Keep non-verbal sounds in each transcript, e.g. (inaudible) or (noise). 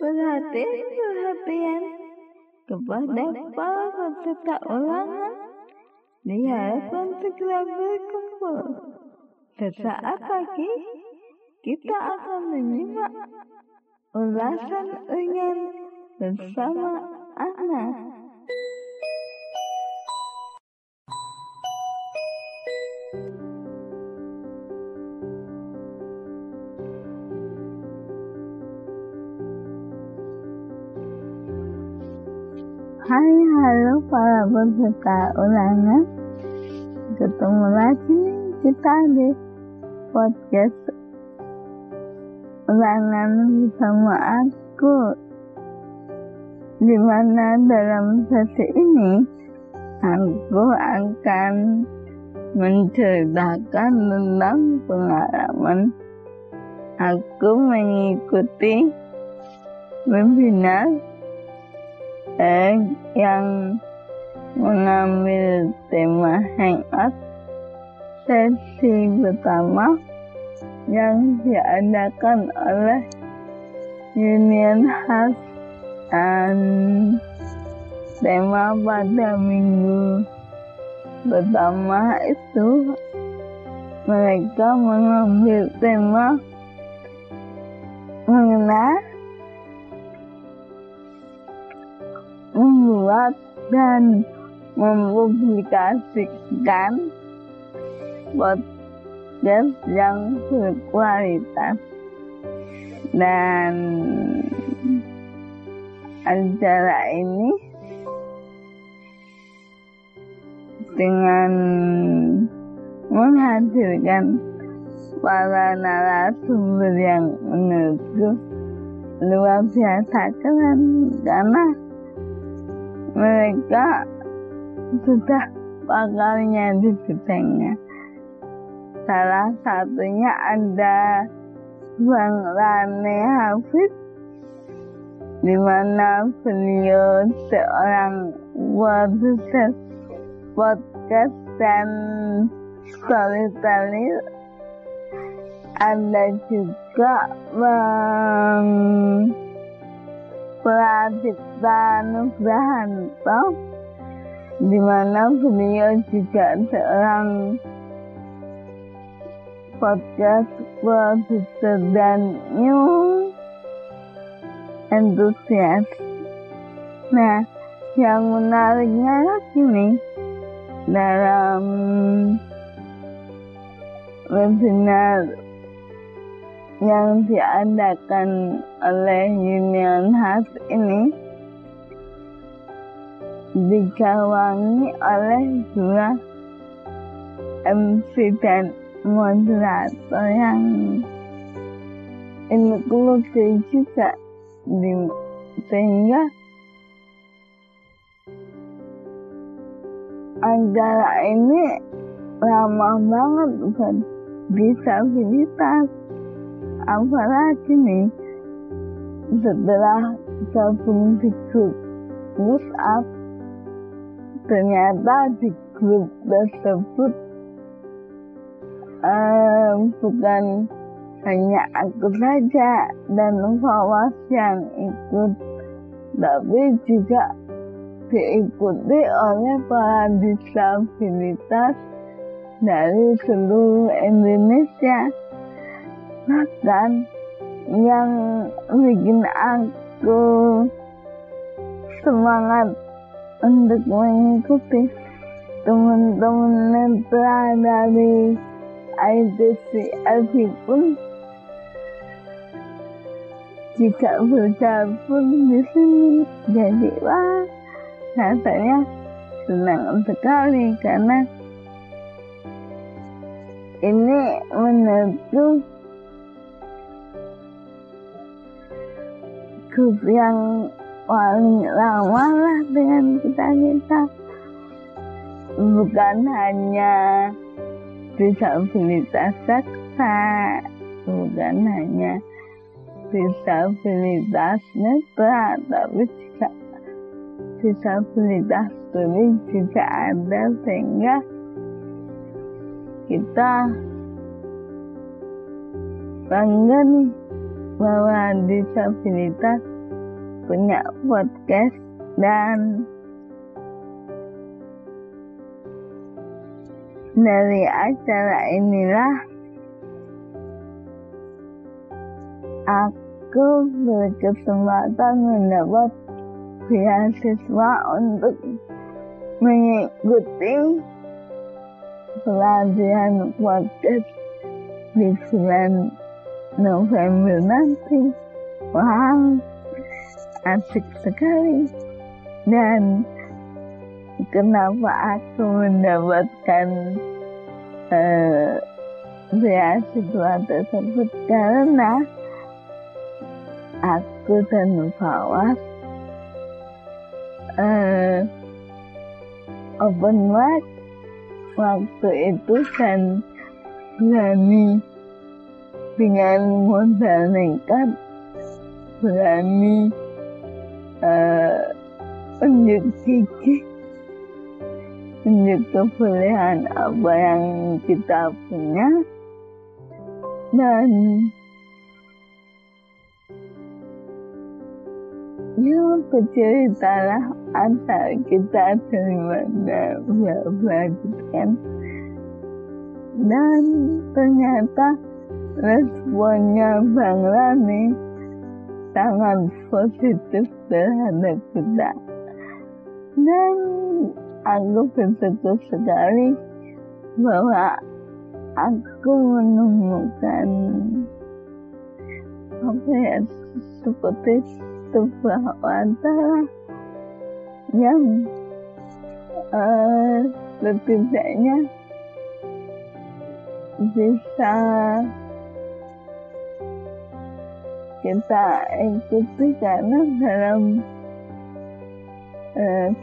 perhatian-perhatian kepada para peserta ulangan diharapkan segera berkumpul. Sesaat lagi kita akan menyimak ulasan ringan bersama Ana. Peserta ulangan Ketemu lagi nih kita di podcast ulangan bersama aku. Di mana dalam sesi ini Aku akan menceritakan tentang pengalaman Aku mengikuti webinar eh, yang mengambil tema hangout sesi pertama yang diadakan oleh Union House dan tema pada minggu pertama itu mereka mengambil tema mengenai membuat dan mempublikasikan podcast yang berkualitas. Dan acara ini dengan menghadirkan para narasumber yang menurutku luar biasa keren karena mereka sudah pakarnya di bidangnya. Salah satunya ada Bang Rane Hafiz, di mana beliau seorang produser podcast dan storyteller. Ada juga Bang Pradipta Nugrahanto di mana beliau juga seorang podcast producer dan new entusias. Nah, yang menariknya lagi nih dalam webinar yang diadakan oleh Union House ini digawangi oleh dua MC dan moderator yang inklusif juga di, sehingga acara ini ramah banget buat disabilitas. Apalagi nih setelah gabung di grup WhatsApp ternyata di grup tersebut uh, bukan hanya aku saja dan Fawas yang ikut tapi juga diikuti oleh para disabilitas dari seluruh Indonesia. Bahkan yang bikin aku semangat untuk mengikuti teman-teman netra dari ITC LV pun jika bergabung di sini jadi wah rasanya senang sekali karena ini menentu grup yang paling lama lah dengan kita kita bukan hanya disabilitas saksa bukan hanya disabilitas netra tapi juga disabilitas tulis juga ada sehingga kita bangga nih bahwa disabilitas punya podcast dan dari acara inilah aku berkesempatan mendapat beasiswa untuk mengikuti pelatihan podcast di bulan November nanti. Wow, asik sekali. Dan kenapa aku mendapatkan uh, beasiswa tersebut karena aku dan Fawas uh, open mic waktu itu dan berani dengan modal nekat berani uh, unjuk gigi unjuk kebolehan apa yang kita punya. Dan ya berceritalah asal kita dari mana bla gitu kan dan ternyata responnya Bang Rani sangat positif terhadap kita dan aku bersyukur sekali bahwa aku menemukan apa ya seperti sebuah wawancara yang uh, setidaknya bisa kita ikuti karena dalam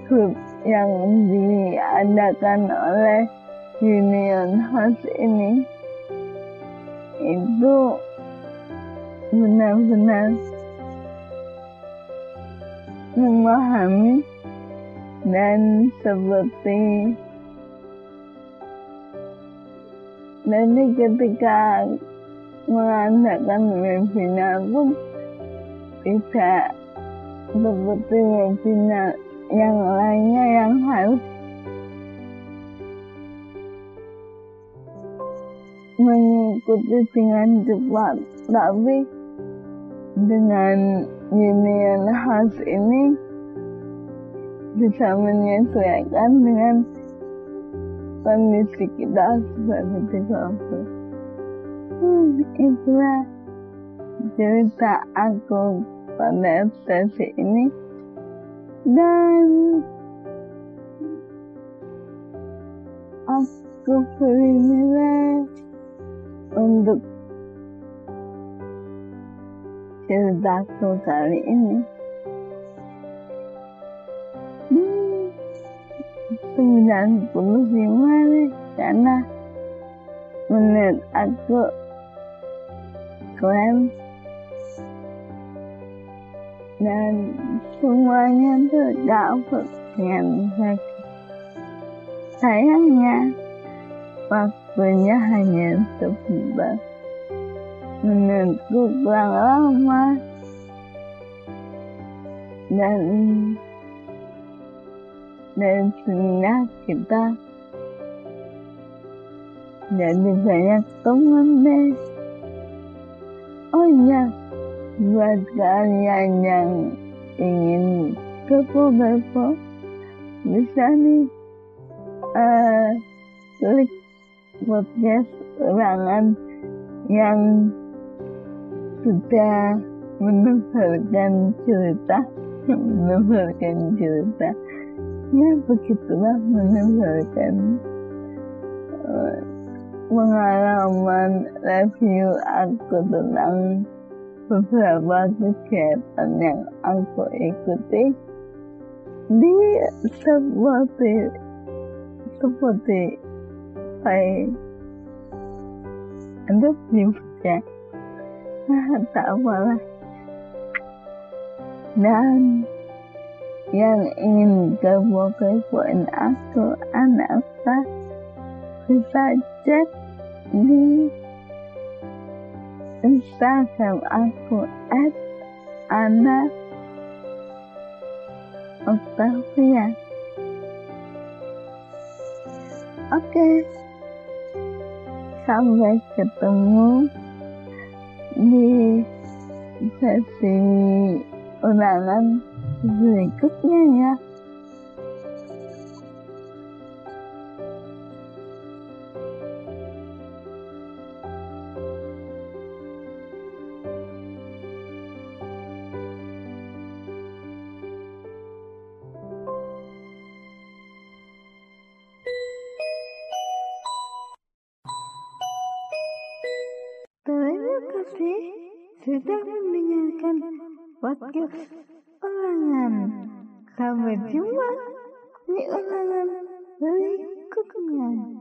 grup yang diadakan oleh Union House ini itu benar-benar memahami dan seperti nanti ketika mengadakan webinar pun tidak seperti webinar yang lainnya yang harus mengikuti dengan cepat tapi dengan union house ini bisa menyesuaikan dengan kondisi kita seperti itu. Itulah cerita aku pada sesi ini dan aku bernilai untuk ceritaku kali ini. Hmm, 95 nih, karena menurut aku keren dan semuanya tuh dapet dengan baik. Sayangnya, waktunya hanya sebentar. Menurutku kurang lama. Dan dari sini kita jadi banyak teman deh. Oh iya, buat kalian yang ingin kepo-kepo, bisa nih uh, klik podcast ulangan yang sudah menebarkan cerita, (laughs) menebarkan cerita. Ya begitulah menebarkan uh, pengalaman review aku tentang beberapa kegiatan yang aku ikuti di seperti seperti kayak ada ya nah tak apalah dan yang ingin kepo-kepoin aku anak bisa cek di Instagram aku at ana Octavia. Oke, sampai ketemu di sesi ulangan berikutnya ya. Sudah mendengarkan podcast ulangan. Sampai jumpa di ulangan berikutnya.